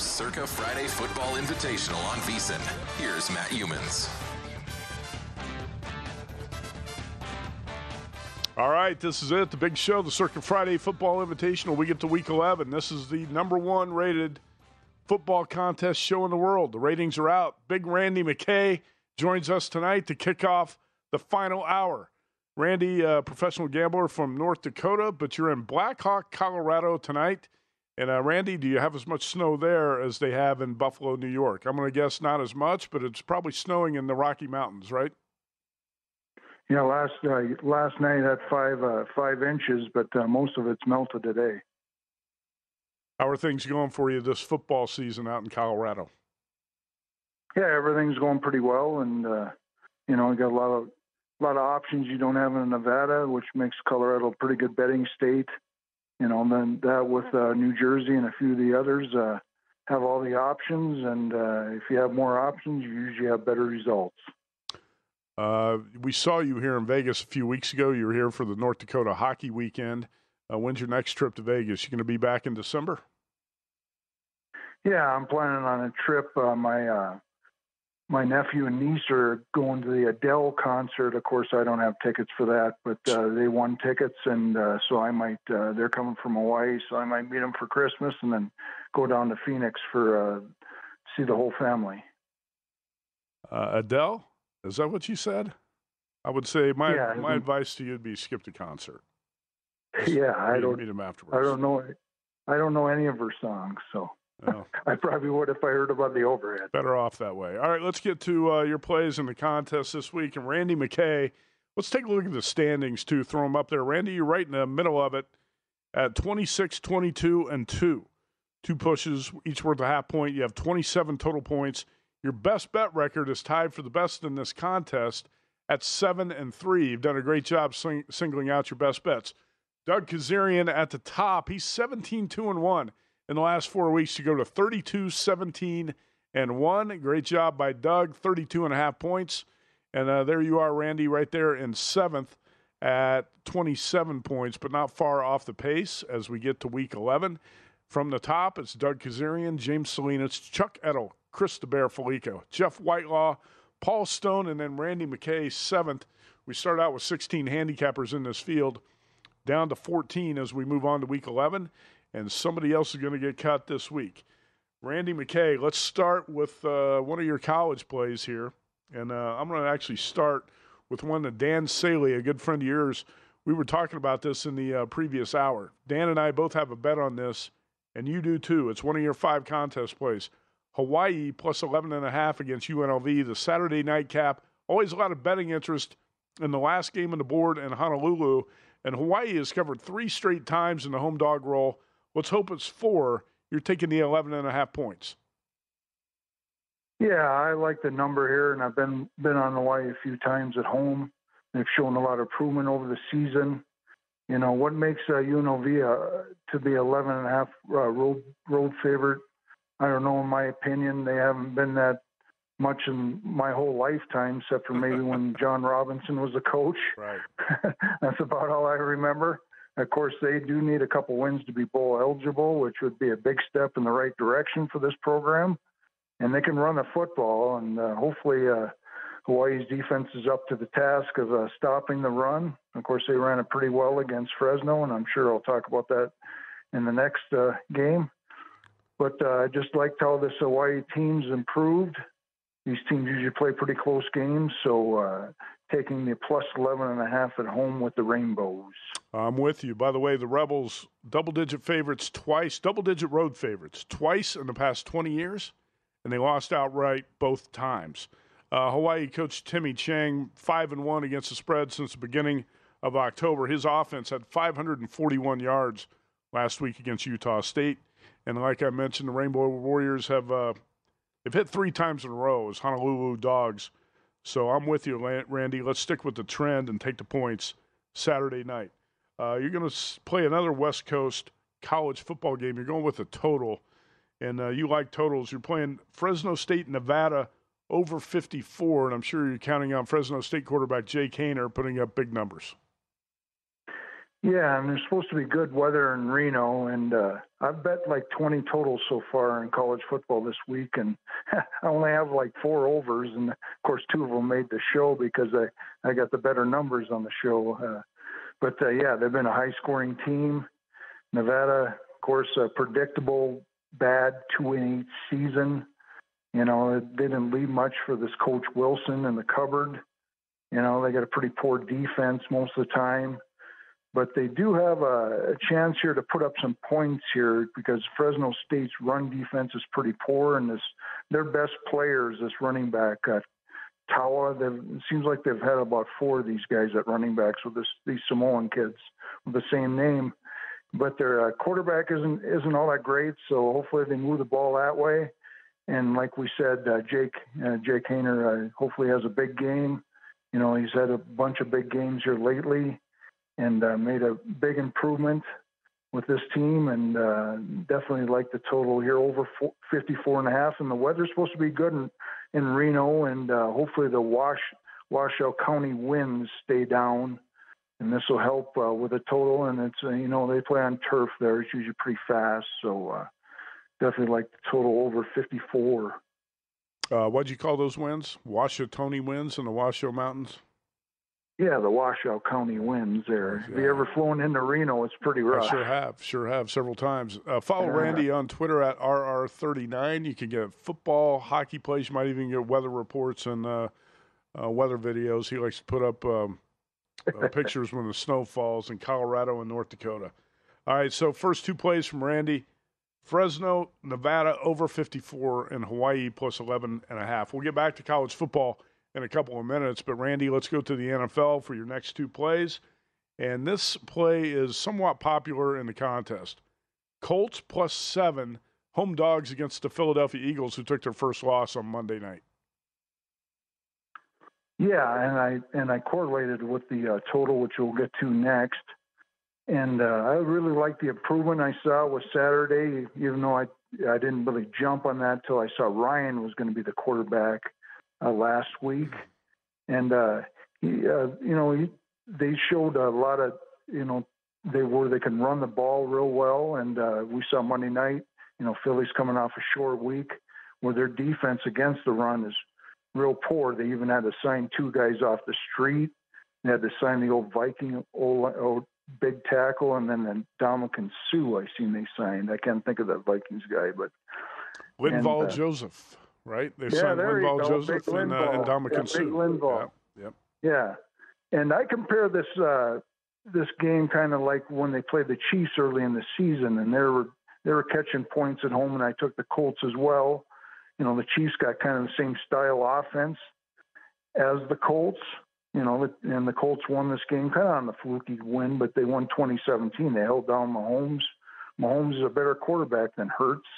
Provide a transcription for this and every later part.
Circa Friday Football Invitational on VSiN. Here's Matt Youmans. All right, this is it. The big show, the Circa Friday Football Invitational. We get to week 11. This is the number one rated football contest show in the world. The ratings are out. Big Randy McKay joins us tonight to kick off the final hour. Randy, professional gambler from North Dakota, but you're in Black Hawk, Colorado tonight. And uh, Randy, do you have as much snow there as they have in Buffalo, New York? I'm going to guess not as much, but it's probably snowing in the Rocky Mountains, right? Yeah, last uh, last night had five uh, five inches, but uh, most of it's melted today. How are things going for you this football season out in Colorado? Yeah, everything's going pretty well, and uh, you know, we got a lot of a lot of options you don't have in Nevada, which makes Colorado a pretty good betting state. You know, and then that with uh, New Jersey and a few of the others uh, have all the options, and uh, if you have more options, you usually have better results. Uh, we saw you here in Vegas a few weeks ago. You were here for the North Dakota Hockey Weekend. Uh, when's your next trip to Vegas? You going to be back in December? Yeah, I'm planning on a trip. Uh, my uh, my nephew and niece are going to the Adele concert. Of course, I don't have tickets for that, but uh, they won tickets, and uh, so I might. Uh, they're coming from Hawaii, so I might meet them for Christmas, and then go down to Phoenix for uh, see the whole family. Uh, Adele, is that what you said? I would say my Yeah, my advice to you would be skip the concert. Yeah, I don't. meet them afterwards. I don't know. I don't know any of her songs, so Oh, I probably would if I heard about the overhead. better off that way. All right, let's get to uh, your plays in the contest this week. And Randy McKay, let's take a look at the standings too. Throw them up there. Randy, you're right in the middle of it at 26, 22, and 2. Two pushes, each worth a half point. You have 27 total points. Your best bet record is tied for the best in this contest at 7 and 3. You've done a great job sing- singling out your best bets. Doug Kezirian at the top. He's 17 2 and 1 in the last four weeks to go to 32 17 and 1. Great job by Doug, 32 and a half points. And uh, there you are, Randy, right there in seventh at 27 points, but not far off the pace as we get to week 11. From the top, it's Doug Kezirian, James Salinas, Chuck Edel, Chris DeBear Fallica, Jeff Whitelaw, Paul Stone, and then Randy McKay, seventh. We start out with 16 handicappers in this field, down to 14 as we move on to week 11, and somebody else is going to get cut this week. Randy McKay, let's start with uh, one of your college plays here. And uh, I'm going to actually start with one that Dan Saley, a good friend of yours, we were talking about this in the uh, previous hour. Dan and I both have a bet on this, and you do too. It's one of your five contest plays. Hawaii plus 11 and a half against UNLV, the Saturday night cap. Always a lot of betting interest in the last game on the board in Honolulu. And Hawaii has covered three straight times in the home dog roll. Let's hope it's four. You're taking the 11 and a half points. Yeah, I like the number here, and I've been been on Hawaii a few times at home. They've shown a lot of improvement over the season. You know what makes uh, UNLV uh, to be 11 and a half uh, road road favorite. I don't know. In my opinion, they haven't been that much in my whole lifetime, except for maybe when John Robinson was the coach. Right. That's about all I remember. Of course, they do need a couple wins to be bowl eligible, which would be a big step in the right direction for this program and they can run the football. And uh, hopefully, uh, Hawaii's defense is up to the task of uh, stopping the run. Of course, they ran it pretty well against Fresno, and I'm sure I'll talk about that in the next uh, game. But uh, I just liked how this Hawaii team's improved. These teams usually play pretty close games, so uh, taking the plus 11 and a half at home with the Rainbows. I'm with you. By the way, the Rebels double digit favorites twice, double digit road favorites twice in the past 20 years and they lost outright both times. Uh, Hawaii coach Timmy Chang, five and one against the spread since the beginning of October. His offense had 541 yards last week against Utah State, and like I mentioned, the Rainbow Warriors have uh, they've hit three times in a row as Honolulu Dogs. So I'm with you, Randy. Let's stick with the trend and take the points Saturday night. Uh, you're going to play another West Coast college football game. You're going with a total and uh, you like totals. You're playing Fresno State, Nevada over 54, and I'm sure you're counting on Fresno State quarterback Jake Haener putting up big numbers. Yeah, and there's supposed to be good weather in Reno, and uh, I've bet like 20 totals so far in college football this week, and I only have like four overs, and of course two of them made the show because I I got the better numbers on the show. Uh, but uh, yeah, they've been a high-scoring team. Nevada, of course, a predictable bad two and eight season. You know, it didn't leave much for this coach Wilson in the cupboard. You know, they got a pretty poor defense most of the time. But they do have a, a chance here to put up some points here because Fresno State's run defense is pretty poor, and this their best players, this running back uh, Taua. It seems like they've had about four of these guys at running backs with this, these Samoan kids with the same name but their uh, quarterback isn't isn't all that great. So hopefully they move the ball that way. And like we said, uh, Jake uh, Jake Haener uh, hopefully has a big game. You know, he's had a bunch of big games here lately, and uh, made a big improvement with this team. And uh, definitely like the total here over 54 and a half. And the weather's supposed to be good in, in Reno, and uh, hopefully the Wash Washoe County winds stay down and this will help uh, with the total. And it's uh, you know they play on turf there; it's usually pretty fast, so uh, definitely like the total over 54. Uh, what'd you call those winds? Washoe Tony winds in the Washoe Mountains. Yeah, the Washoe County winds there. Yeah. Have you ever flown into Reno? It's pretty rough. I sure have, sure have several times. Uh, follow yeah. Randy on Twitter at RR39. You can get football, hockey plays. You might even get weather reports and uh, uh, weather videos. He likes to put up um, uh, pictures when the snow falls in Colorado and North Dakota. All right, so first two plays from Randy. Fresno, Nevada over 54 and Hawaii plus 11 and a half. We'll get back to college football in a couple of minutes, but Randy, let's go to the NFL for your next two plays. And this play is somewhat popular in the contest. Colts plus 7 home dogs against the Philadelphia Eagles who took their first loss on Monday night. Yeah, and I and I correlated with the uh, total, which we'll get to next. And uh, I really like the improvement I saw with Saturday, even though I I didn't really jump on that till I saw Ryan was going to be the quarterback uh, last week, and uh, he, uh, you know, he, they showed a lot of you know they were they can run the ball real well, and uh, we saw Monday night, you know, Philly's coming off a short week where their defense against the run is real poor. They even had to sign two guys off the street. They had to sign the old Viking, old, old big tackle, and then the Dominican Suh. I seen they signed. I can't think of that Vikings guy, but Linval uh, Joseph, right? They yeah, signed Linval Joseph and, uh, and Ndamukong yeah. Linval. Yeah, yep. yeah, and I compare this uh, this game kind of like when they played the Chiefs early in the season, and they were they were catching points at home, and I took the Colts as well. You know, the Chiefs got kind of the same style offense as the Colts. You know, and the Colts won this game kind of on the fluky win, but they won 2017. They held down Mahomes. Mahomes is a better quarterback than Hurts.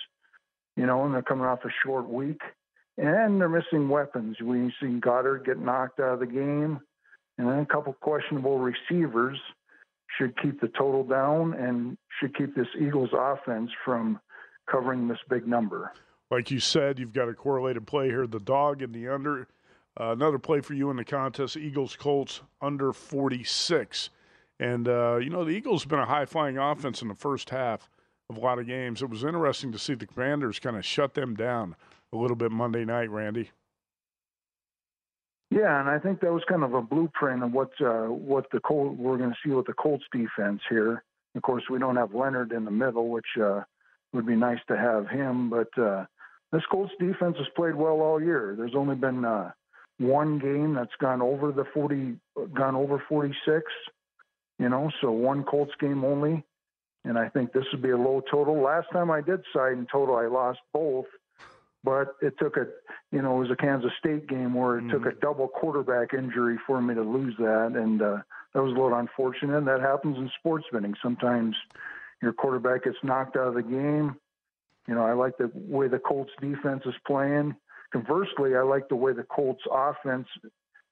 You know, and they're coming off a short week, and they're missing weapons. We've seen Goedert get knocked out of the game, and then a couple questionable receivers should keep the total down and should keep this Eagles offense from covering this big number. Like you said, you've got a correlated play here the dog and the under. Uh, another play for you in the contest Eagles Colts under 46. And, uh, you know, the Eagles have been a high flying offense in the first half of a lot of games. It was interesting to see the Commanders kind of shut them down a little bit Monday night, Randy. Yeah, and I think that was kind of a blueprint of what uh, what the Colt we're going to see with the Colts defense here. Of course, we don't have Leonard in the middle, which uh, would be nice to have him. But uh, this Colts defense has played well all year. There's only been uh, one game that's gone over the 40, gone over 46. You know, so one Colts game only, and I think this would be a low total. Last time I did side in total, I lost both but it took a you know it was a Kansas State game where it mm-hmm. took a mm-hmm. double quarterback injury for me to lose that, and uh, that was a little unfortunate. And that happens in sports betting. Sometimes your quarterback gets knocked out of the game. You know, I like the way the Colts defense is playing. Conversely, I like the way the Colts offense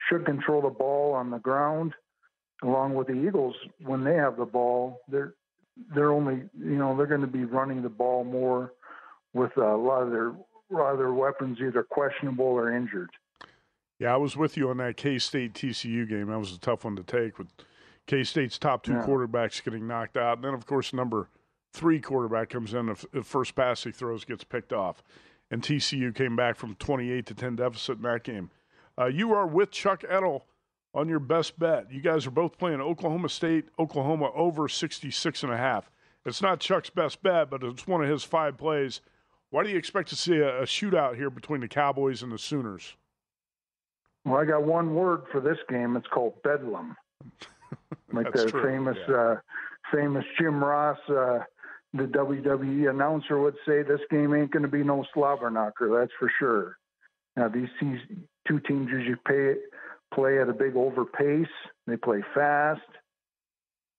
should control the ball on the ground, along with the Eagles when they have the ball. They're they're only you know they're going to be running the ball more with a lot of their other weapons either questionable or injured. Yeah, I was with you on that K State TCU game. That was a tough one to take with K State's top two yeah. quarterbacks getting knocked out. And then, of course, number three quarterback comes in. The first pass he throws gets picked off. And TCU came back from 28 to 10 deficit in that game. Uh, you are with Chuck Edel on your best bet. You guys are both playing Oklahoma State, Oklahoma over 66 and a half. It's not Chuck's best bet, but it's one of his five plays why do you expect to see a, a shootout here between the Cowboys and the Sooners? Well, I got one word for this game. It's called bedlam. Like the true. famous, yeah. uh, famous Jim Ross, uh, the WWE announcer would say, "This game ain't going to be no slobber knocker. That's for sure." Now these two teams usually pay, play at a big over pace. They play fast.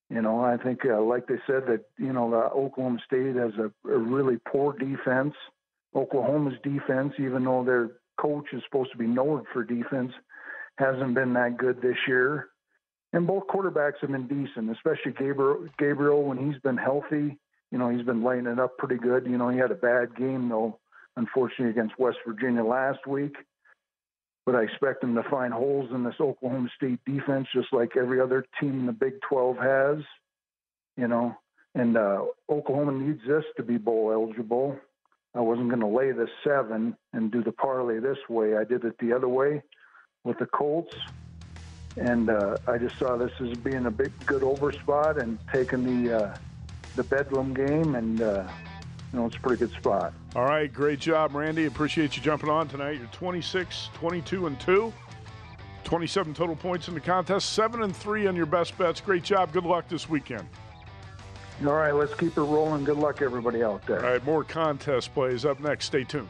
You know, I think, uh, like they said, that you know, the Oklahoma State has a, a really poor defense. Oklahoma's defense, even though their coach is supposed to be known for defense, hasn't been that good this year. And both quarterbacks have been decent, especially Gabriel. Gabriel, when he's been healthy, you know, he's been lighting it up pretty good. You know, he had a bad game though, unfortunately, against West Virginia last week but I expect them to find holes in this Oklahoma State defense, just like every other team in the Big 12 has. You know, and uh, Oklahoma needs this to be bowl eligible. I wasn't going to lay the seven and do the parlay this way. I did it the other way with the Colts, and uh, I just saw this as being a big good over spot and taking the uh, the Bedlam game and uh, you know, it's a pretty good spot. All right, great job, Randy. Appreciate you jumping on tonight. You're 26, 22, and 2. 27 total points in the contest, 7 and 3 on your best bets. Great job. Good luck this weekend. All right, let's keep it rolling. Good luck, everybody out there. All right, more contest plays up next. Stay tuned.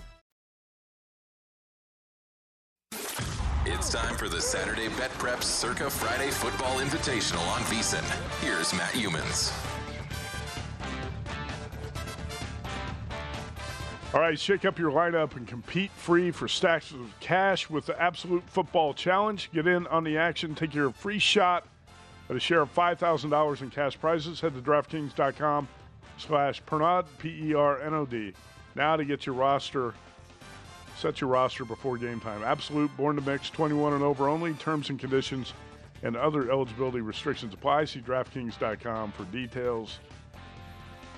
Saturday Bet Prep Circa Friday Football Invitational on VSiN. Here's Matt Youmans. All right, shake up your lineup and compete free for stacks of cash with the Absolut Football Challenge. Get in on the action, take your free shot at a share of $5,000 in cash prizes. Head to DraftKings.com slash Pernod, P-E-R-N-O-D. Now to get your roster, set your roster before game time. Absolut, born to mix, 21 and over only. Terms and conditions and other eligibility restrictions apply. See DraftKings.com for details.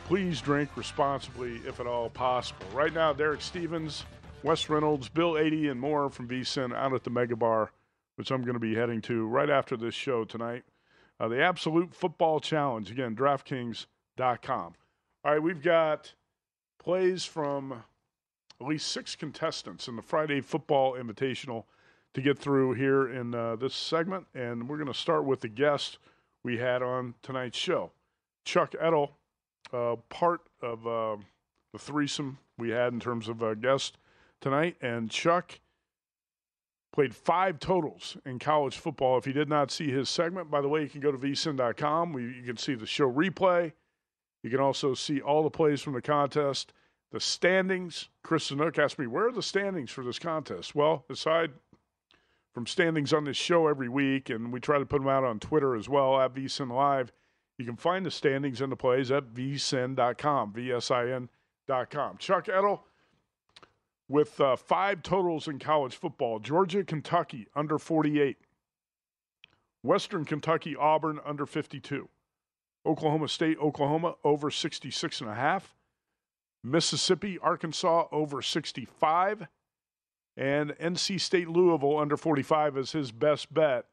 Please drink responsibly if at all possible. Right now, Derek Stevens, Wes Reynolds, Bill Adee, and more from VSiN out at the Mega Bar, which I'm going to be heading to right after this show tonight. Uh, the Absolut Football Challenge, again, DraftKings.com. All right, we've got plays from at least six contestants in the Friday Football Invitational to get through here in uh, this segment. And we're going to start with the guest we had on tonight's show, Chuck Edel uh, part of uh, the threesome we had in terms of uh, guest tonight. And Chuck played five totals in college football. If you did not see his segment, by the way, you can go to vsin.com. You can see the show replay. You can also see all the plays from the contest, the standings. Chris Snook asked me, where are the standings for this contest? Well, aside from standings on this show every week, and we try to put them out on Twitter as well, at vsin live – you can find the standings and the plays at vsin.com, V-S-I-N.com. Chuck Edel with uh, five totals in college football. Georgia, Kentucky, under 48. Western Kentucky, Auburn, under 52. Oklahoma State, Oklahoma, over 66 and a half. Mississippi, Arkansas, over 65. And NC State, Louisville, under 45 is his best bet.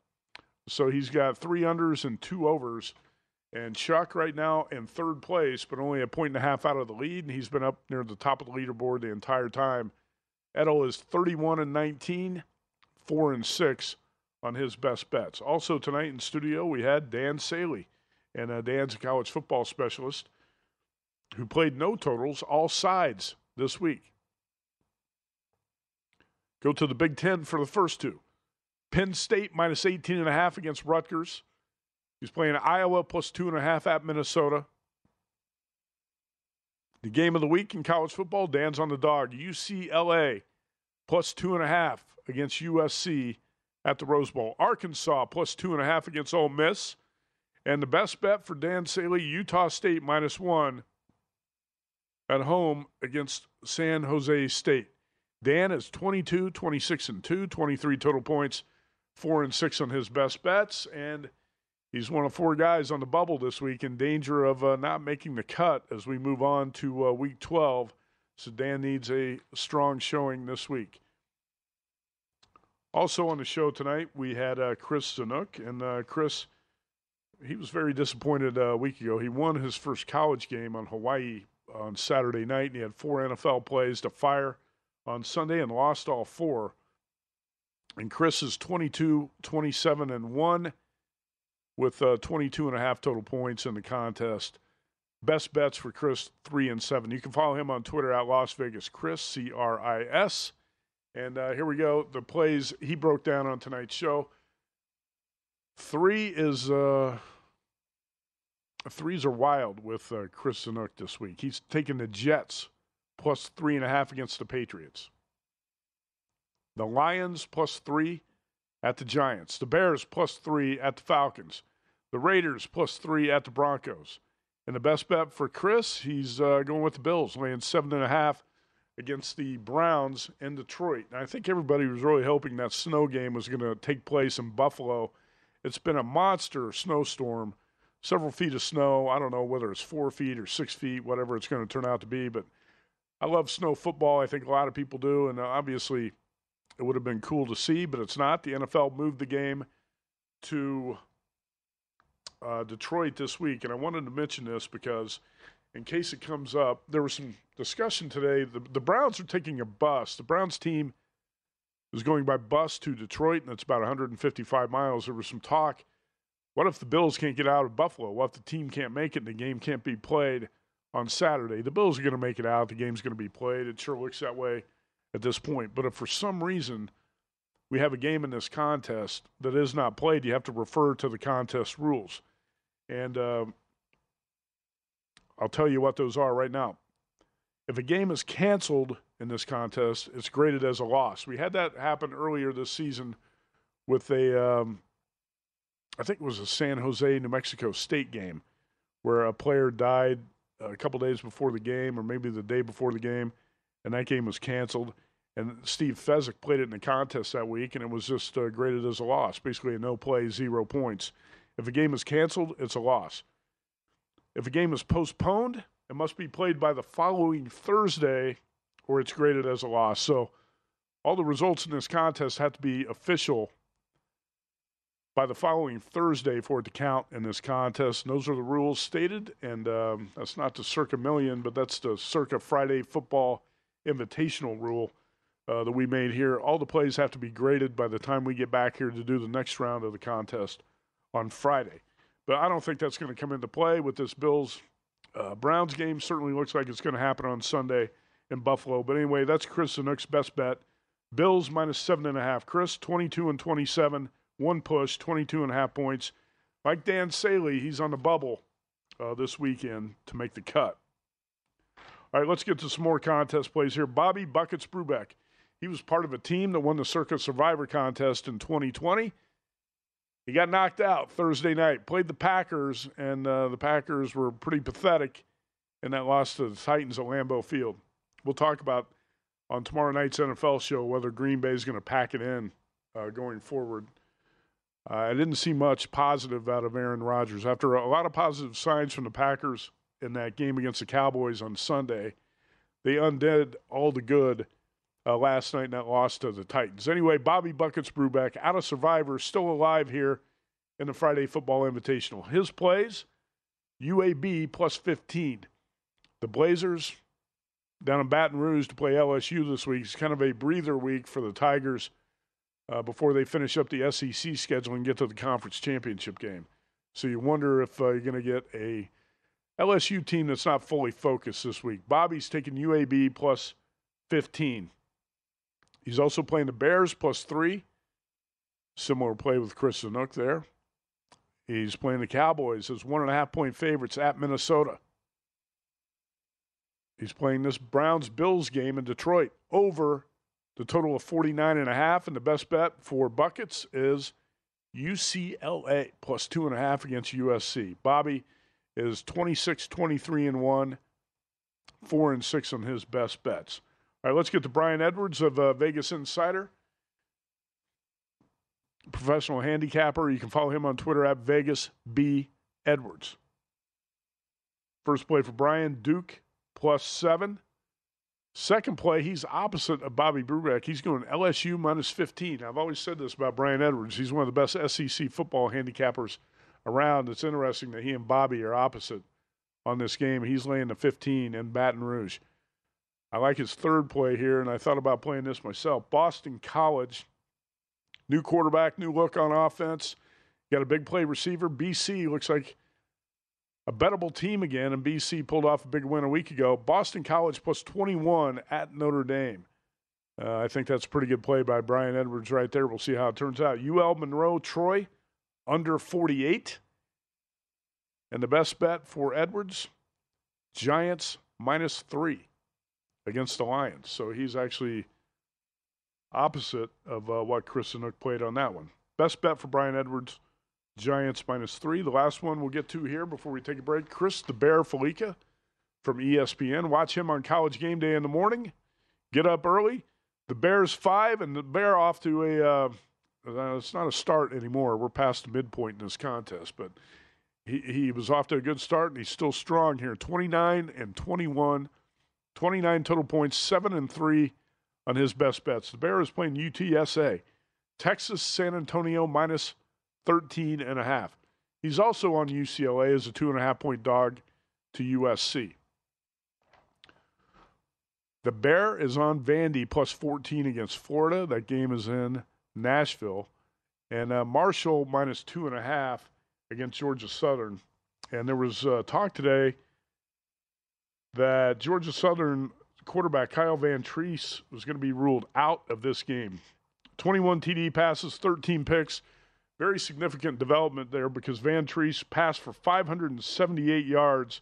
So he's got three unders and two overs – and Chuck right now in third place, but only a point and a half out of the lead, and he's been up near the top of the leaderboard the entire time. Edel is 31 and 19, 4 and 6 on his best bets. Also tonight in studio we had Dan Saley, and uh, Dan's a college football specialist who played no totals, all sides this week. Go to the Big Ten for the first two. Penn State minus 18 and a half against Rutgers. He's playing Iowa plus two and a half at Minnesota. The game of the week in college football, Dan's on the dog. UCLA plus two and a half against USC at the Rose Bowl. Arkansas plus two and a half against Ole Miss. And the best bet for Dan Saley, Utah State minus one at home against San Jose State. Dan is 22, 26 and 2, 23 total points, 4 and 6 on his best bets. And He's one of four guys on the bubble this week in danger of uh, not making the cut as we move on to uh, week 12. So Dan needs a strong showing this week. Also on the show tonight, we had uh, Chris Sanook. And uh, Chris, he was very disappointed uh, a week ago. He won his first college game on Hawaii on Saturday night, and he had four NFL plays to fire on Sunday and lost all four. And Chris is 22, 27, and 1 with uh, 22 and a half total points in the contest. Best bets for Chris, 3 and 7. You can follow him on Twitter at Las Vegas Chris, C R I S. And uh, here we go. The plays he broke down on tonight's show. Three is uh, threes are wild with uh, Chris Zanuk this week. He's taking the Jets plus three and a half against the Patriots. The Lions plus three at the Giants. The Bears plus three at the Falcons. The Raiders plus three at the Broncos. And the best bet for Chris, he's uh, going with the Bills, laying seven and a half against the Browns in Detroit. And I think everybody was really hoping that snow game was going to take place in Buffalo. It's been a monster snowstorm, several feet of snow. I don't know whether it's four feet or six feet, whatever it's going to turn out to be. But I love snow football. I think a lot of people do. And obviously, it would have been cool to see, but it's not. The NFL moved the game to uh, Detroit this week. And I wanted to mention this because in case it comes up. There was some discussion today. The, the Browns are taking a bus. The Browns team is going by bus to Detroit, and it's about 155 miles. There was some talk. What if the Bills can't get out of Buffalo? What if the team can't make it and the game can't be played on Saturday? The Bills are going to make it out. The game's going to be played. It sure looks that way at this point. But if for some reason we have a game in this contest that is not played, you have to refer to the contest rules. And uh, I'll tell you what those are right now. If a game is canceled in this contest, it's graded as a loss. We had that happen earlier this season with a, um, I think it was a San Jose, New Mexico State game where a player died a couple days before the game or maybe the day before the game, and that game was canceled. And Steve Fezzik played it in the contest that week, and it was just uh, graded as a loss, basically a no play, zero points. If a game is canceled, it's a loss. If a game is postponed, it must be played by the following Thursday or it's graded as a loss. So all the results in this contest have to be official by the following Thursday for it to count in this contest. And those are the rules stated. And um, that's not the Circa Million, but that's the Circa Friday Football Invitational rule uh, that we made here. All the plays have to be graded by the time we get back here to do the next round of the contest on Friday. But I don't think that's going to come into play with this Bills uh, Browns game. Certainly looks like it's going to happen on Sunday in Buffalo. But anyway, that's Chris Zanuk's best bet. Bills minus seven and a half. Chris, 22 and 27, one push, 22 and a half points. Like Dan Saley, he's on the bubble uh, this weekend to make the cut. All right, let's get to some more contest plays here. Bobby Buckets Brubeck. He was part of a team that won the Circa Survivor contest in 2020. He got knocked out Thursday night. Played the Packers, and uh, the Packers were pretty pathetic in that loss to the Titans at Lambeau Field. We'll talk about on tomorrow night's NFL show whether Green Bay is going to pack it in uh, going forward. Uh, I didn't see much positive out of Aaron Rodgers after a lot of positive signs from the Packers in that game against the Cowboys on Sunday. They undid all the good uh, last night in that loss to the Titans. Anyway, Bobby Buckets Brubeck out of Survivor, still alive here in the Friday Football Invitational. His plays, UAB plus 15. The Blazers down in Baton Rouge to play LSU this week. It's kind of a breather week for the Tigers uh, before they finish up the SEC schedule and get to the conference championship game. So you wonder if uh, you're going to get a LSU team that's not fully focused this week. Bobby's taking UAB plus 15. He's also playing the Bears plus three. Similar play with Chris Zanuk there. He's playing the Cowboys as one and a half point favorites at Minnesota. He's playing this Browns Bills game in Detroit over the total of 49 and a half. And the best bet for buckets is UCLA plus two and a half against USC. Bobby is 26, 23 and one, four and six on his best bets. All right, let's get to Brian Edwards of uh, Vegas Insider, professional handicapper. You can follow him on Twitter at Vegas B Edwards. First play for Brian Duke plus seven. Second play, he's opposite of Bobby Brubeck. He's going LSU minus 15. I've always said this about Brian Edwards. He's one of the best SEC football handicappers around. It's interesting that he and Bobby are opposite on this game. He's laying the 15 in Baton Rouge. I like his third play here, and I thought about playing this myself. Boston College, new quarterback, new look on offense. Got a big play receiver. BC looks like a bettable team again, and BC pulled off a big win a week ago. Boston College plus 21 at Notre Dame. Uh, I think that's a pretty good play by Brian Edwards right there. We'll see how it turns out. UL Monroe Troy under 48. And the best bet for Edwards Giants minus three against the Lions. So he's actually opposite of uh, what Chris Nook played on that one. Best bet for Brian Edwards Giants minus three. The last one we'll get to here before we take a break. Chris the Bear Fallica from ESPN. Watch him on college game day in the morning. Get up early. The Bears five, and the Bear off to a. Uh, uh, it's not a start anymore. We're past the midpoint in this contest, but he, he was off to a good start, and he's still strong here. 29 and 21, 29 total points, 7 and 3 on his best bets. The Bear is playing UTSA, Texas San Antonio minus 13 and a half. He's also on UCLA as a two and a half point dog to USC. The Bear is on Vandy plus 14 against Florida. That game is in Nashville. And uh, Marshall minus two and a half against Georgia Southern. And there was uh, talk today that Georgia Southern quarterback Kyle Vantrease was going to be ruled out of this game. 21 TD passes, 13 picks. Very significant development there because Vantrease passed for 578 yards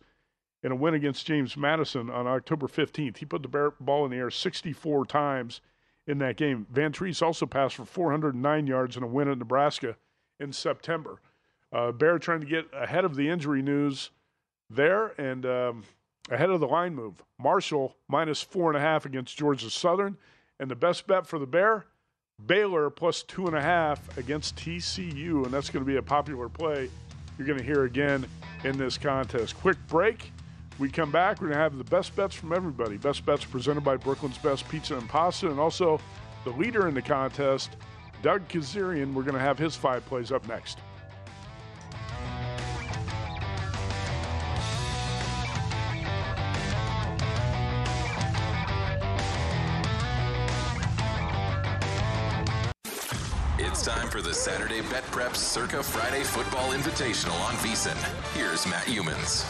in a win against James Madison on October 15th. He put the ball in the air 64 times in that game. Vantrease also passed for 409 yards in a win at Nebraska in September. Uh, Bear trying to get ahead of the injury news there and um, ahead of the line move. Marshall minus four and a half against Georgia Southern. And the best bet for the Bear, Baylor plus two and a half against TCU, and that's going to be a popular play you're going to hear again in this contest. Quick break. We come back. We're going to have the best bets from everybody. Best bets presented by Brooklyn's Best Pizza and Pasta, and also the leader in the contest, Doug Kezirian. We're going to have his five plays up next. Saturday Bet Prep Circa Friday Football Invitational on VSiN. Here's Matt Youmans.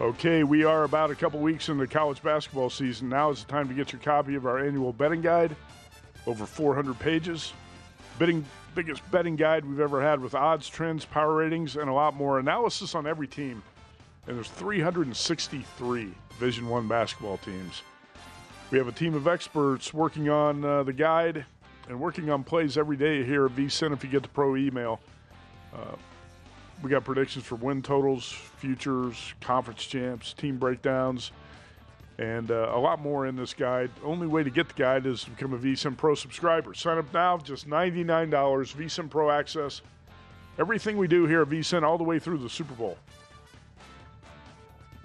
Okay, we are about a couple weeks in the college basketball season. Now is the time to get your copy of our annual betting guide, over 400 pages. Betting, biggest betting guide we've ever had with odds, trends, power ratings, and a lot more analysis on every team. And there's 363 Division One basketball teams. We have a team of experts working on uh, the guide and working on plays every day here at VSIN if you get the pro email. Uh, we got predictions for win totals, futures, conference champs, team breakdowns, and uh, a lot more in this guide. Only way to get the guide is to become a VSIN Pro subscriber. Sign up now, just $99. VSIN Pro access. Everything we do here at VSIN all the way through the Super Bowl.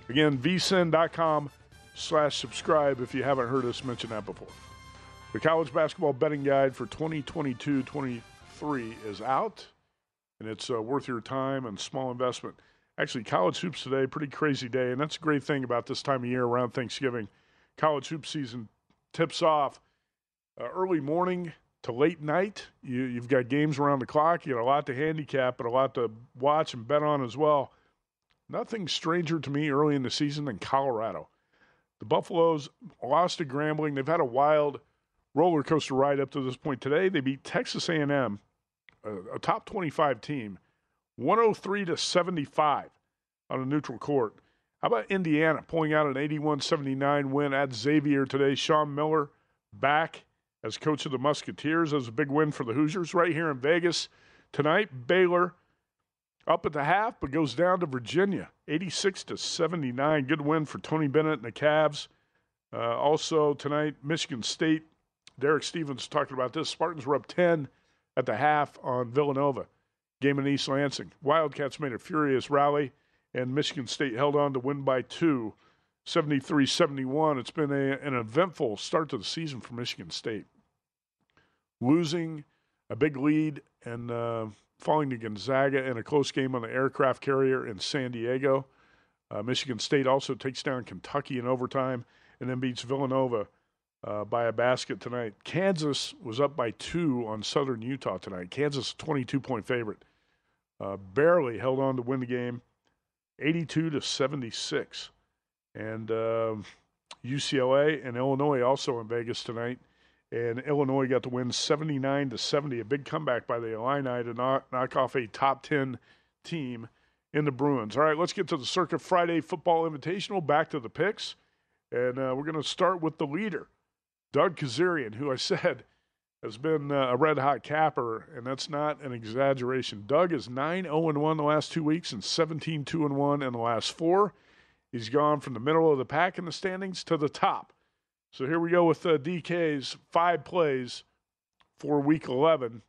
Again, vsin.com slash subscribe if you haven't heard us mention that before. The college basketball betting guide for 2022-23 is out, and it's uh, worth your time and small investment. Actually, college hoops today, pretty crazy day, and that's a great thing about this time of year around Thanksgiving. College hoop season tips off uh, early morning to late night. You, you've got games around the clock. You got a lot to handicap, but a lot to watch and bet on as well. Nothing stranger to me early in the season than Colorado. The Buffaloes lost to Grambling. They've had a wild roller coaster ride up to this point. Today, they beat Texas A&M, a, a top 25 team, 103 to 75 on a neutral court. How about Indiana pulling out an 81-79 win at Xavier today? Sean Miller back as coach of the Musketeers. That was a big win for the Hoosiers right here in Vegas tonight. Baylor up at the half, but goes down to Virginia, 86 to 79. Good win for Tony Bennett and the Cavs. Uh, also tonight, Michigan State. Derek Stevens talking about this. Spartans were up 10 at the half on Villanova. Game in East Lansing. Wildcats made a furious rally, and Michigan State held on to win by two, 73 71. It's been a, an eventful start to the season for Michigan State. Losing a big lead and uh, falling to Gonzaga in a close game on the aircraft carrier in San Diego. Uh, Michigan State also takes down Kentucky in overtime and then beats Villanova uh, by a basket tonight. Kansas was up by two on Southern Utah tonight. Kansas, 22 point favorite. Uh, barely held on to win the game, 82 to 76. And UCLA um, and Illinois also in Vegas tonight. And Illinois got to win 79 to 70, a big comeback by the Illini to knock, knock off a top 10 team in the Bruins. All right, let's get to the Circa Friday Football Invitational. Back to the picks. And uh, we're going to start with the leader, Doug Kezirian, who I said has been uh, a red hot capper, and that's not an exaggeration. Doug is 9 0 1 the last two weeks and 17 2 1 in the last four. He's gone from the middle of the pack in the standings to the top. So here we go with uh, DK's five plays for week 11.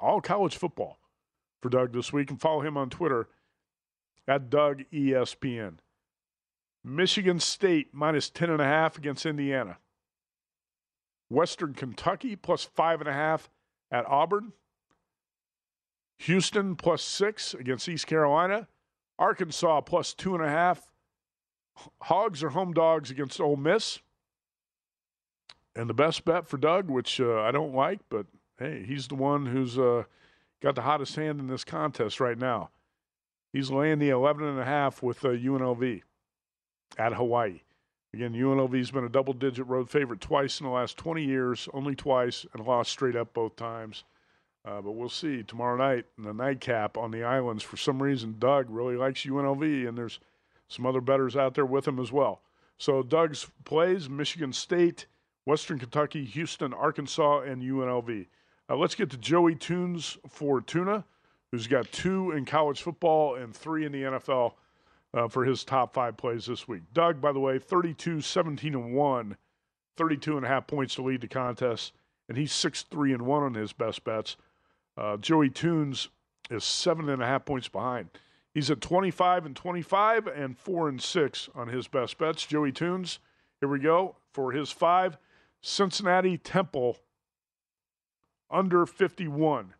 All college football for Doug this week. And follow him on Twitter at Doug ESPN. Michigan State minus 10.5 against Indiana. Western Kentucky plus 5.5 at Auburn. Houston plus 6 against East Carolina. Arkansas plus 2.5. Hogs are home dogs against Ole Miss. And the best bet for Doug, which uh, I don't like, but hey, he's the one who's uh, got the hottest hand in this contest right now. He's laying the 11.5 with uh, UNLV at Hawaii. Again, UNLV's been a double digit road favorite twice in the last 20 years, only twice, and lost straight up both times. Uh, but we'll see tomorrow night in the nightcap on the islands. For some reason, Doug really likes UNLV, and there's some other betters out there with him as well. So Doug's plays Michigan State, Western Kentucky, Houston, Arkansas, and UNLV. Uh, let's get to Joey Tunes Fortuna, who's got two in college football and three in the NFL uh, for his top five plays this week. Doug, by the way, 32, 17, and 1, 32 and a half points to lead the contest, and he's 6, 3, and 1 on his best bets. Uh, Joey Tunes is seven and a half points behind. He's at 25 and 25 and 4 and 6 on his best bets. Joey Tunes, here we go for his five. Cincinnati Temple under 51.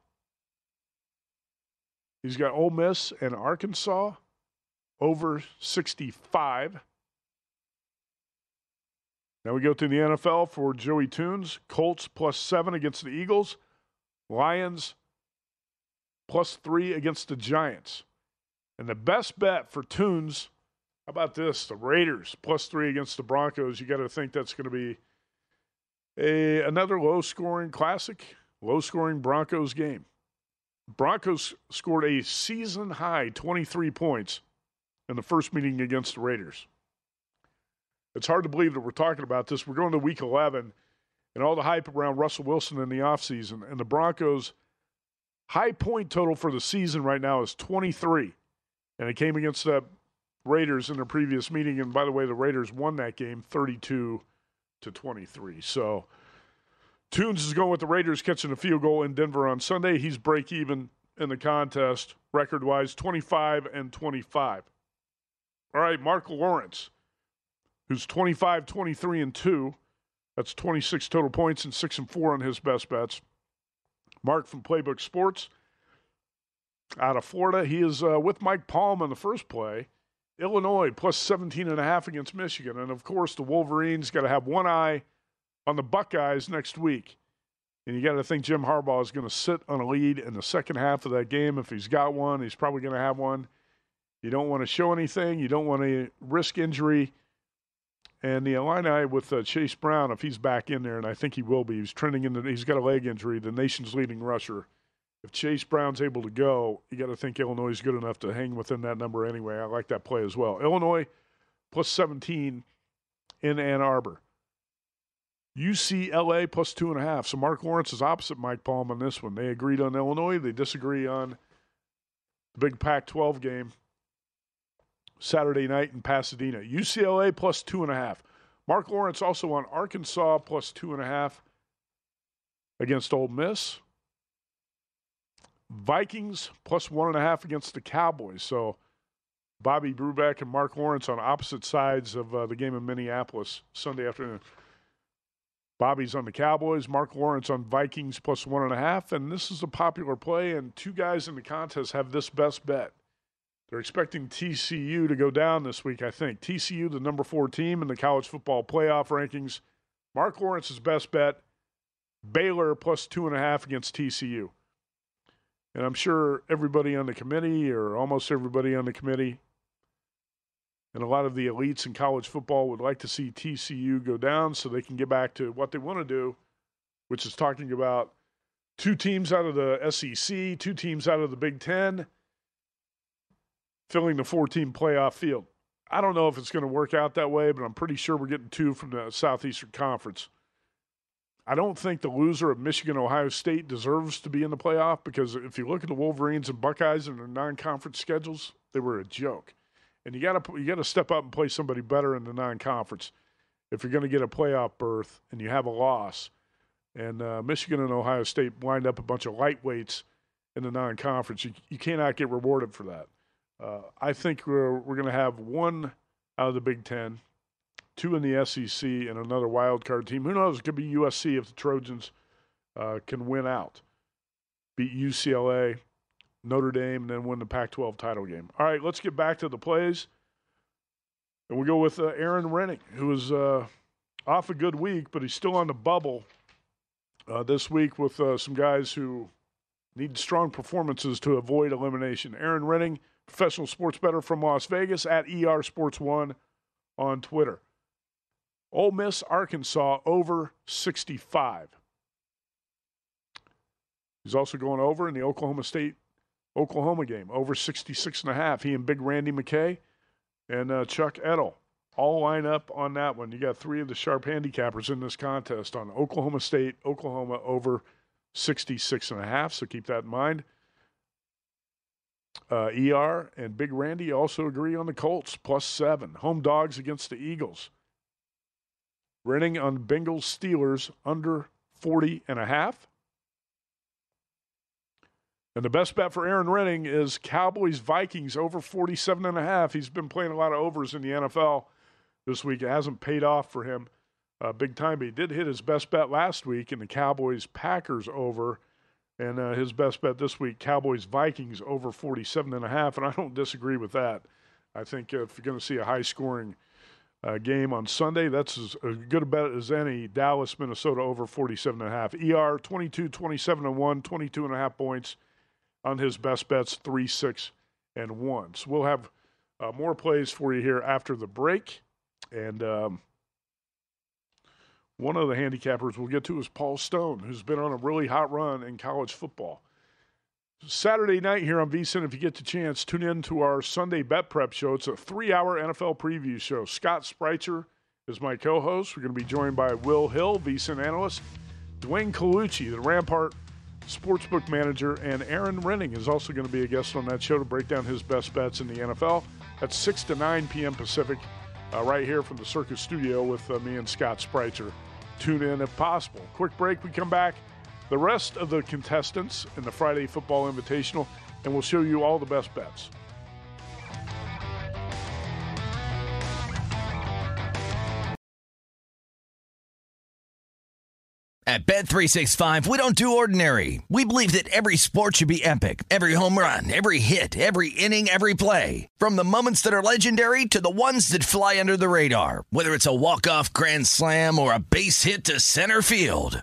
He's got Ole Miss and Arkansas over 65. Now we go to the NFL for Joey Tunes. Colts plus seven against the Eagles. Lions plus three against the Giants. And the best bet for Tunes, how about this? The Raiders plus three against the Broncos. You got to think that's going to be a another low scoring classic, low scoring Broncos game. Broncos scored a season high 23 points in the first meeting against the Raiders. It's hard to believe that we're talking about this. We're going to week 11 and all the hype around Russell Wilson in the offseason. And the Broncos' high point total for the season right now is 23. And it came against the Raiders in their previous meeting. And by the way, the Raiders won that game 32 to 23. So Tunes is going with the Raiders catching a field goal in Denver on Sunday. He's break even in the contest record wise 25 and 25. All right, Mark Lawrence, who's 25, 23, and 2. That's 26 total points and 6 and 4 on his best bets. Mark from Playbook Sports out of Florida. He is uh, with Mike Palm in the first play. Illinois plus 17 and a half against Michigan. And of course, the Wolverines got to have one eye on the Buckeyes next week. And you got to think Jim Harbaugh is going to sit on a lead in the second half of that game. If he's got one, he's probably going to have one. You don't want to show anything. You don't want to risk injury. And the Illini with uh, Chase Brown, if he's back in there, and I think he will be, he's trending in the, he's got a leg injury, the nation's leading rusher. If Chase Brown's able to go, you got to think Illinois is good enough to hang within that number anyway. I like that play as well. Illinois plus 17 in Ann Arbor. UCLA plus two and a half. So Mark Lawrence is opposite Mike Palm on this one. They agreed on Illinois. They disagree on the big Pac 12 game. Saturday night in Pasadena. UCLA plus two and a half. Mark Lawrence also on Arkansas plus two and a half against Ole Miss. Vikings plus one and a half against the Cowboys. So Bobby Brubeck and Mark Lawrence on opposite sides of uh, the game in Minneapolis Sunday afternoon. Bobby's on the Cowboys, Mark Lawrence on Vikings plus one and a half, and this is a popular play. And two guys in the contest have this best bet. They're expecting TCU to go down this week, I think. TCU, the number four team in the college football playoff rankings. Mark Lawrence's best bet, Baylor plus two and a half against TCU. And I'm sure everybody on the committee, or almost everybody on the committee, and a lot of the elites in college football would like to see TCU go down so they can get back to what they want to do, which is talking about two teams out of the SEC, two teams out of the Big Ten, filling the four team playoff field. I don't know if it's going to work out that way, but I'm pretty sure we're getting two from the Southeastern Conference. I don't think the loser of Michigan Ohio State deserves to be in the playoff because if you look at the Wolverines and Buckeyes and their non conference schedules, they were a joke and you got to you got to step up and play somebody better in the non-conference if you're going to get a playoff berth and you have a loss. And uh, Michigan and Ohio State lined up a bunch of lightweights in the non-conference. You, you cannot get rewarded for that. Uh, I think we're we're going to have one out of the Big Ten, two in the SEC, and another wild card team. Who knows? It could be USC if the Trojans uh, can win out, beat UCLA Notre Dame, and then win the Pac 12 title game. All right, let's get back to the plays. And we go with uh, Aaron Renning, who was uh, off a good week, but he's still on the bubble uh, this week with uh, some guys who need strong performances to avoid elimination. Aaron Renning, professional sports bettor from Las Vegas at ER Sports One on Twitter. Ole Miss, Arkansas over 65. He's also going over in the Oklahoma State Oklahoma game, over 66 and a half. He and Big Randy McKay and uh, Chuck Edel all line up on that one. You got three of the sharp handicappers in this contest on Oklahoma State, Oklahoma over 66 and a half. So keep that in mind. Uh, ER and Big Randy also agree on the Colts plus seven. Home dogs against the Eagles. Renning on Bengals Steelers under 40 and a half. And the best bet for Aaron Renning is Cowboys Vikings over 47 and a half. He's been playing a lot of overs in the NFL this week. It hasn't paid off for him uh, big time, but he did hit his best bet last week in the Cowboys Packers over. And uh, his best bet this week, Cowboys Vikings over 47 and a half. And I don't disagree with that. I think if you're going to see a high scoring uh, game on Sunday, that's as, as good a bet as any. Dallas, Minnesota over 47 and a half. ER 22, 27 and 1, 22 and a half points on his best bets, three, six, and one. So we'll have uh, more plays for you here after the break. And um, one of the handicappers we'll get to is Paul Stone, who's been on a really hot run in college football. Saturday night here on VSIN, if you get the chance, tune in to our Sunday Bet Prep show. It's a three hour NFL preview show. Scott Spreitzer is my co host. We're going to be joined by Will Hill, VSIN analyst, Dwayne Colucci, the Rampart sportsbook manager, and Aaron Renning is also going to be a guest on that show to break down his best bets in the NFL. At 6 to 9 p.m. Pacific, uh, right here from the Circa Studio with uh, me and Scott Spreitzer. Tune in if possible. Quick break, we come back. The rest of the contestants in the Friday Football Invitational, and we'll show you all the best bets. At Bet365, we don't do ordinary. We believe that every sport should be epic. Every home run, every hit, every inning, every play. From the moments that are legendary to the ones that fly under the radar. Whether it's a walk-off grand slam or a base hit to center field.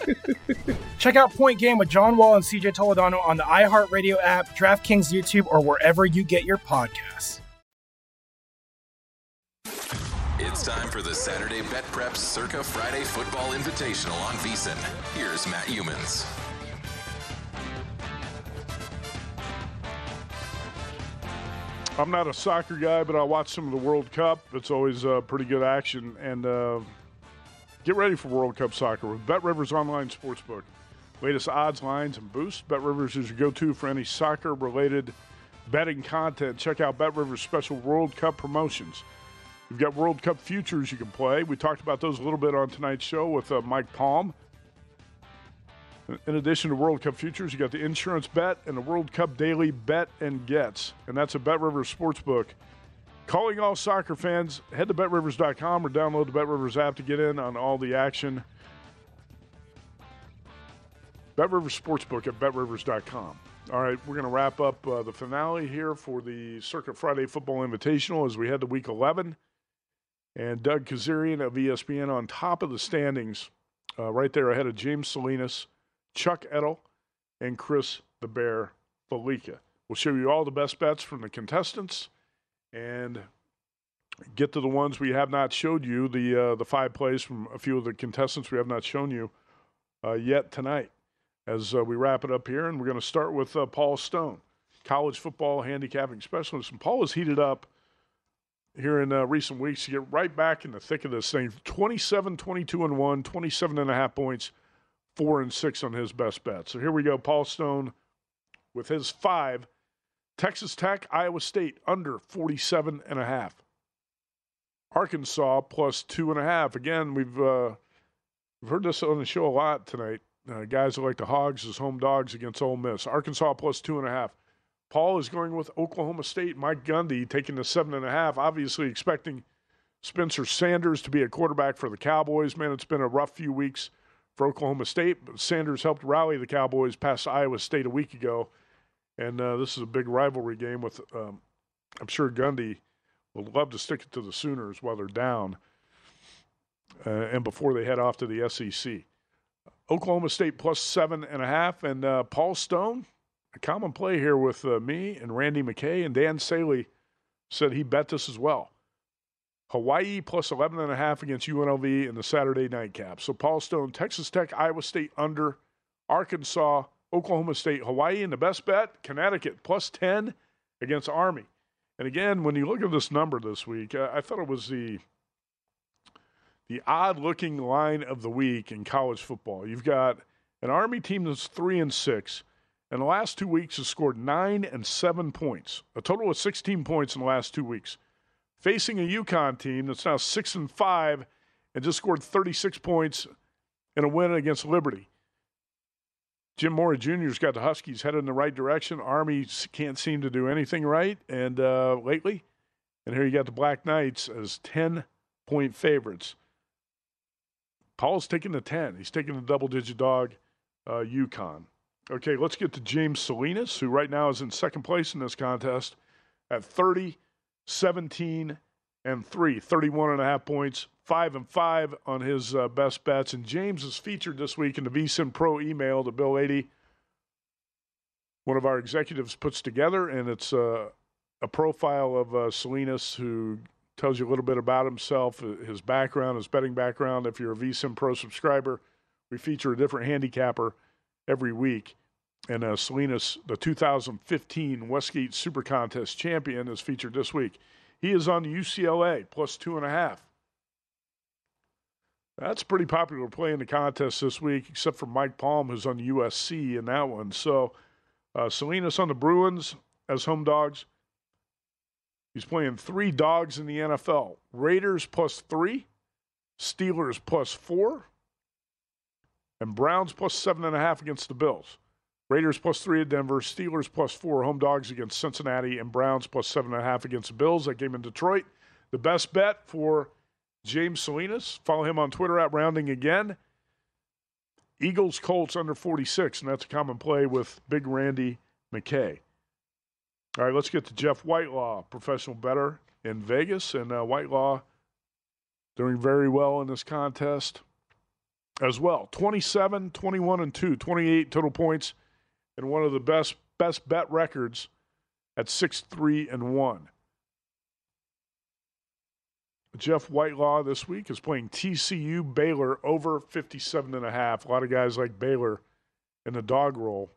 Check out Point Game with John Wall and CJ Toledano on the iHeartRadio app, DraftKings YouTube, or wherever you get your podcasts. It's time for the Saturday Bet Prep Circa Friday Football Invitational on VSiN. Here's Matt Youmans. I'm not a soccer guy, but I watch some of the World Cup. It's always uh, pretty good action. And uh, get ready for World Cup soccer with Bet Rivers Online Sportsbook. Latest odds, lines, and boosts. Bet Rivers is your go to for any soccer related betting content. Check out Bet Rivers' special World Cup promotions. You've got World Cup futures you can play. We talked about those a little bit on tonight's show with uh, Mike Palm. In addition to World Cup futures, you got the insurance bet and the World Cup daily bet and gets, and that's a Bet Rivers sportsbook. Calling all soccer fans, head to betrivers.com or download the BetRivers app to get in on all the action. BetRivers Sportsbook at betrivers.com. All right, we're going to wrap up uh, the finale here for the Circa Friday Football Invitational as we head to week 11. And Doug Kezirian of ESPN on top of the standings, uh, right there ahead of James Salinas, Chuck Edel, and Chris the Bear Fallica. We'll show you all the best bets from the contestants and get to the ones we have not showed you, the uh, the five plays from a few of the contestants we have not shown you uh, yet tonight. As uh, we wrap it up here, and we're going to start with uh, Paul Stone, college football handicapping specialist. And Paul has heated up here in uh, recent weeks to get right back in the thick of this thing 27, 22, and 1, 27 and a half points, 4 and 6 on his best bet. So here we go. Paul Stone with his five. Texas Tech, Iowa State under 47 and a half. Arkansas plus two and a half. Again, we've uh, we've heard this on the show a lot tonight. Uh, guys like the Hogs as home dogs against Ole Miss. Arkansas plus two and a half. Paul is going with Oklahoma State. Mike Gundy taking the seven and a half. Obviously expecting Spencer Sanders to be a quarterback for the Cowboys. Man, it's been a rough few weeks for Oklahoma State, but Sanders helped rally the Cowboys past Iowa State a week ago. And uh, this is a big rivalry game with, um, I'm sure Gundy will love to stick it to the Sooners while they're down uh, and before they head off to the SEC. Oklahoma State plus seven and a half. And uh, Paul Stone, a common play here with uh, me and Randy McKay and Dan Saley said he bet this as well. Hawaii plus 11 and a half against UNLV in the Saturday nightcap. So Paul Stone, Texas Tech, Iowa State under, Arkansas, Oklahoma State, Hawaii, and the best bet, Connecticut plus 10 against Army. And again, when you look at this number this week, I thought it was the the odd looking line of the week in college football. You've got an Army team that's three and six, and the last two weeks has scored nine and seven points, a total of 16 points in the last two weeks. Facing a UConn team that's now six and five and just scored 36 points in a win against Liberty. Jim Mora Jr.'s got the Huskies headed in the right direction. Army can't seem to do anything right, and uh, lately, and here you got the Black Knights as 10 point favorites. Paul's taking the 10. He's taking the double digit dog, uh, UConn. Okay, let's get to James Salinas, who right now is in second place in this contest at 30, 17, and 3. 31 and a half points, 5 and 5 on his uh, best bets. And James is featured this week in the VSIN Pro email to Bill Adee. one of our executives puts together, and it's uh, a profile of uh, Salinas who tells you a little bit about himself, uh, his background, his betting background. If you're a VSIN Pro subscriber, we feature a different handicapper every week. And uh, Salinas, the 2015 Westgate Super Contest champion, is featured this week. He is on UCLA plus two and a half. That's pretty popular play in the contest this week, except for Mike Palm, who's on USC in that one. So uh, Salinas on the Bruins as home dogs. He's playing three dogs in the NFL Raiders plus three, Steelers plus four, and Browns plus seven and a half against the Bills. Raiders plus three at Denver, Steelers plus four home dogs against Cincinnati, and Browns plus seven and a half against the Bills. That game in Detroit. The best bet for James Salinas. Follow him on Twitter at Rounding Again. Eagles Colts under 46, and that's a common play with Big Randy McKay. All right, let's get to Jeff Whitelaw, professional better in Vegas, and uh, Whitelaw doing very well in this contest as well. 27, 21, and 2, 28 total points, and one of the best best bet records at 6 3 and 1. Jeff Whitelaw this week is playing TCU Baylor over 57 and a half. A lot of guys like Baylor in the dog roll.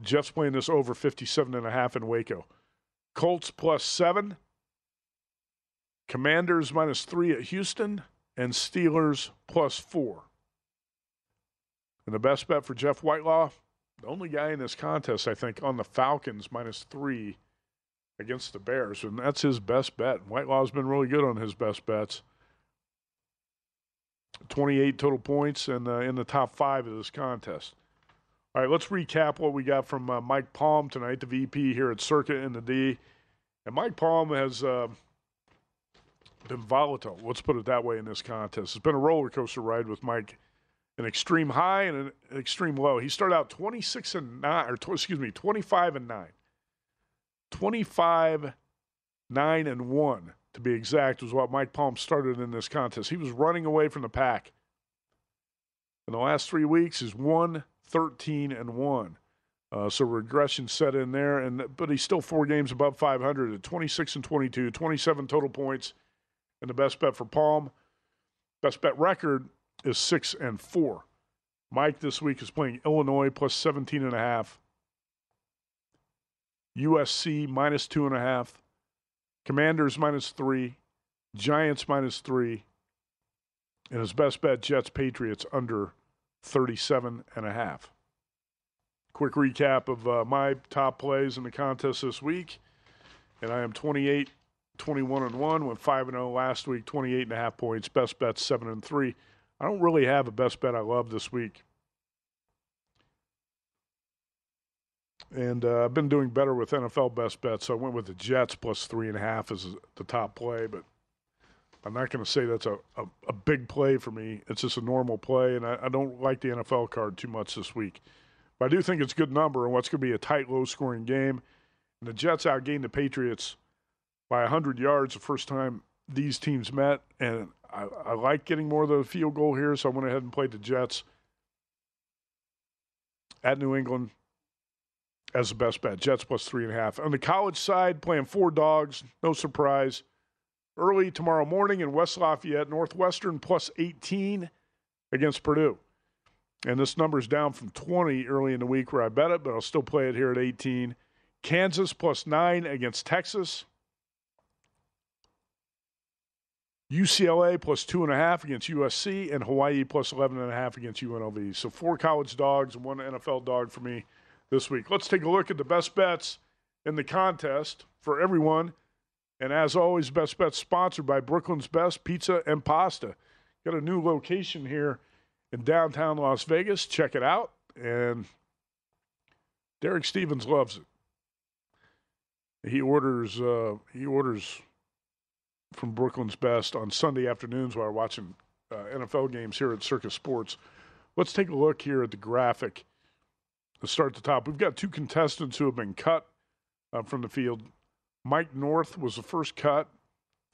Jeff's playing this over 57 and a half in Waco. Colts plus 7. Commanders minus 3 at Houston and Steelers plus 4. And the best bet for Jeff Whitelaw, the only guy in this contest I think on the Falcons minus 3 against the Bears, and that's his best bet. Whitelaw's been really good on his best bets. 28 total points and uh, in the top five of this contest. All right, let's recap what we got from uh, Mike Palm tonight, the VP here at Circa in the D. And Mike Palm has uh, been volatile, let's put it that way, in this contest. It's been a roller coaster ride with Mike, an extreme high and an, extreme low. He started out 26 and 9, or excuse me, 25 and 9. 25, 9, and 1, to be exact, was what Mike Palm started in this contest. He was running away from the pack. In the last three weeks, is 1, 13, and 1. Uh, so regression set in there, and but he's still four games above 500 at 26 and 22, 27 total points, and the best bet for Palm, best bet record is six and four. Mike this week is playing Illinois plus 17 and a half. USC minus two and a half, Commanders minus three, Giants minus three, and his best bet Jets Patriots under 37 and a half. Quick recap of uh, my top plays in the contest this week. And I am 28, 21 and 1, went 5 and 0 last week, 28 and a half points, best bet 7 and 3. I don't really have a best bet I love this week. And uh, I've been doing better with NFL best bets, so I went with the Jets plus three and a half as the top play. But I'm not going to say that's a, a, a, big play for me. It's just a normal play, and I, I, don't like the NFL card too much this week. But I do think it's a good number and what's going to be a tight, low scoring game. And the Jets outgained the Patriots by 100 yards the first time these teams met. And I, I like getting more of the field goal here, so I went ahead and played the Jets at New England as the best bet. Jets plus three and a half. On the college side, playing four dogs, no surprise. Early tomorrow morning in West Lafayette, Northwestern plus 18 against Purdue. And this number is down from 20 early in the week where I bet it, but I'll still play it here at 18. Kansas plus nine against Texas. UCLA plus two and a half against USC, and Hawaii plus 11 and a half against UNLV. So four college dogs one NFL dog for me this week. Let's take a look at the best bets in the contest for everyone. And as always, best bets sponsored by Brooklyn's Best Pizza and Pasta. Got a new location here in downtown Las Vegas. Check it out. And Derek Stevens loves it. He orders uh, he orders from Brooklyn's Best on Sunday afternoons while we're watching uh, NFL games here at Circa Sports. Let's take a look here at the graphic. Let's start at the top. We've got two contestants who have been cut uh, from the field. Mike North was the first cut,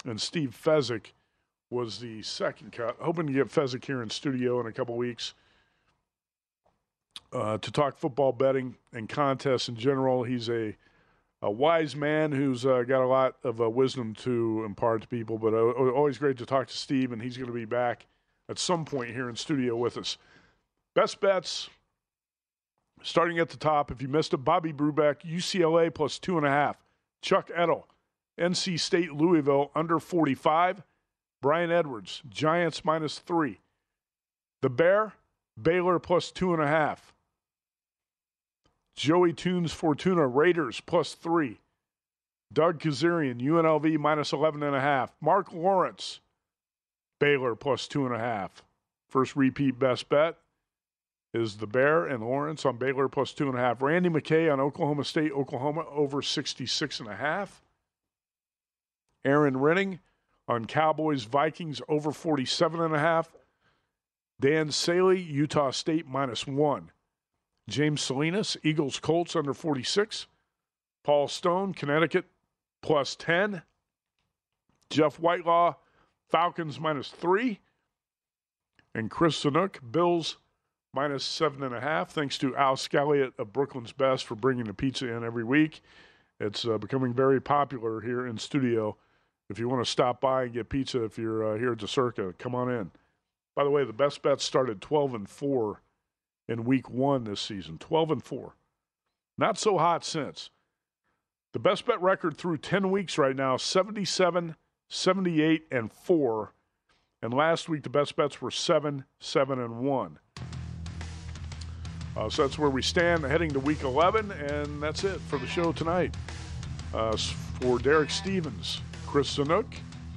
and Steve Fezzik was the second cut. Hoping to get Fezzik here in studio in a couple weeks. uh, to talk football betting and contests in general. He's a, a wise man who's uh, got a lot of uh, wisdom to impart to people, but uh, always great to talk to Steve, and he's going to be back at some point here in studio with us. Best bets, starting at the top. If you missed it, Bobby Brubeck, UCLA plus two and a half. Chuck Edel, NC State Louisville under 45. Brian Edwards, Giants minus three. The Bear, Baylor plus two and a half. Joey Tunes Fortuna, Raiders plus three. Doug Kezirian, UNLV minus 11 and a half. Mark Lawrence, Baylor plus two and a half. First repeat best bet is the Bear and Lawrence on Baylor plus two and a half. Randy McKay on Oklahoma State, Oklahoma over 66 and a half. Aaron Renning on Cowboys Vikings over 47 and a half. Dan Saley, Utah State minus one. James Salinas, Eagles Colts under 46. Paul Stone, Connecticut plus 10. Jeff Whitelaw, Falcons minus three. And Chris Sanook, Bills minus seven and a half. Thanks to Al Scalliott of Brooklyn's Best for bringing the pizza in every week. It's uh, becoming very popular here in studio. If you want to stop by and get pizza, if you're uh, here at the Circa, come on in. By the way, the best bets started 12 and 4 in week one this season. 12 and 4. Not so hot since. The best bet record through 10 weeks right now 77, 78, and 4. And last week, the best bets were 7, 7, and 1. Uh, so that's where we stand heading to week 11. And that's it for the show tonight. Uh, for Derek Stevens, Chris Sanook,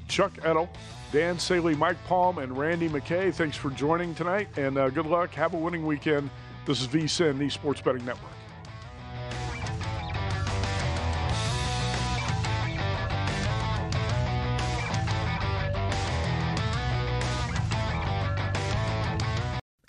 Chuck Edel, Dan Saley, Mike Palm, and Randy McKay. Thanks for joining tonight, and uh, good luck. Have a winning weekend. This is VSIN, the Sports Betting Network.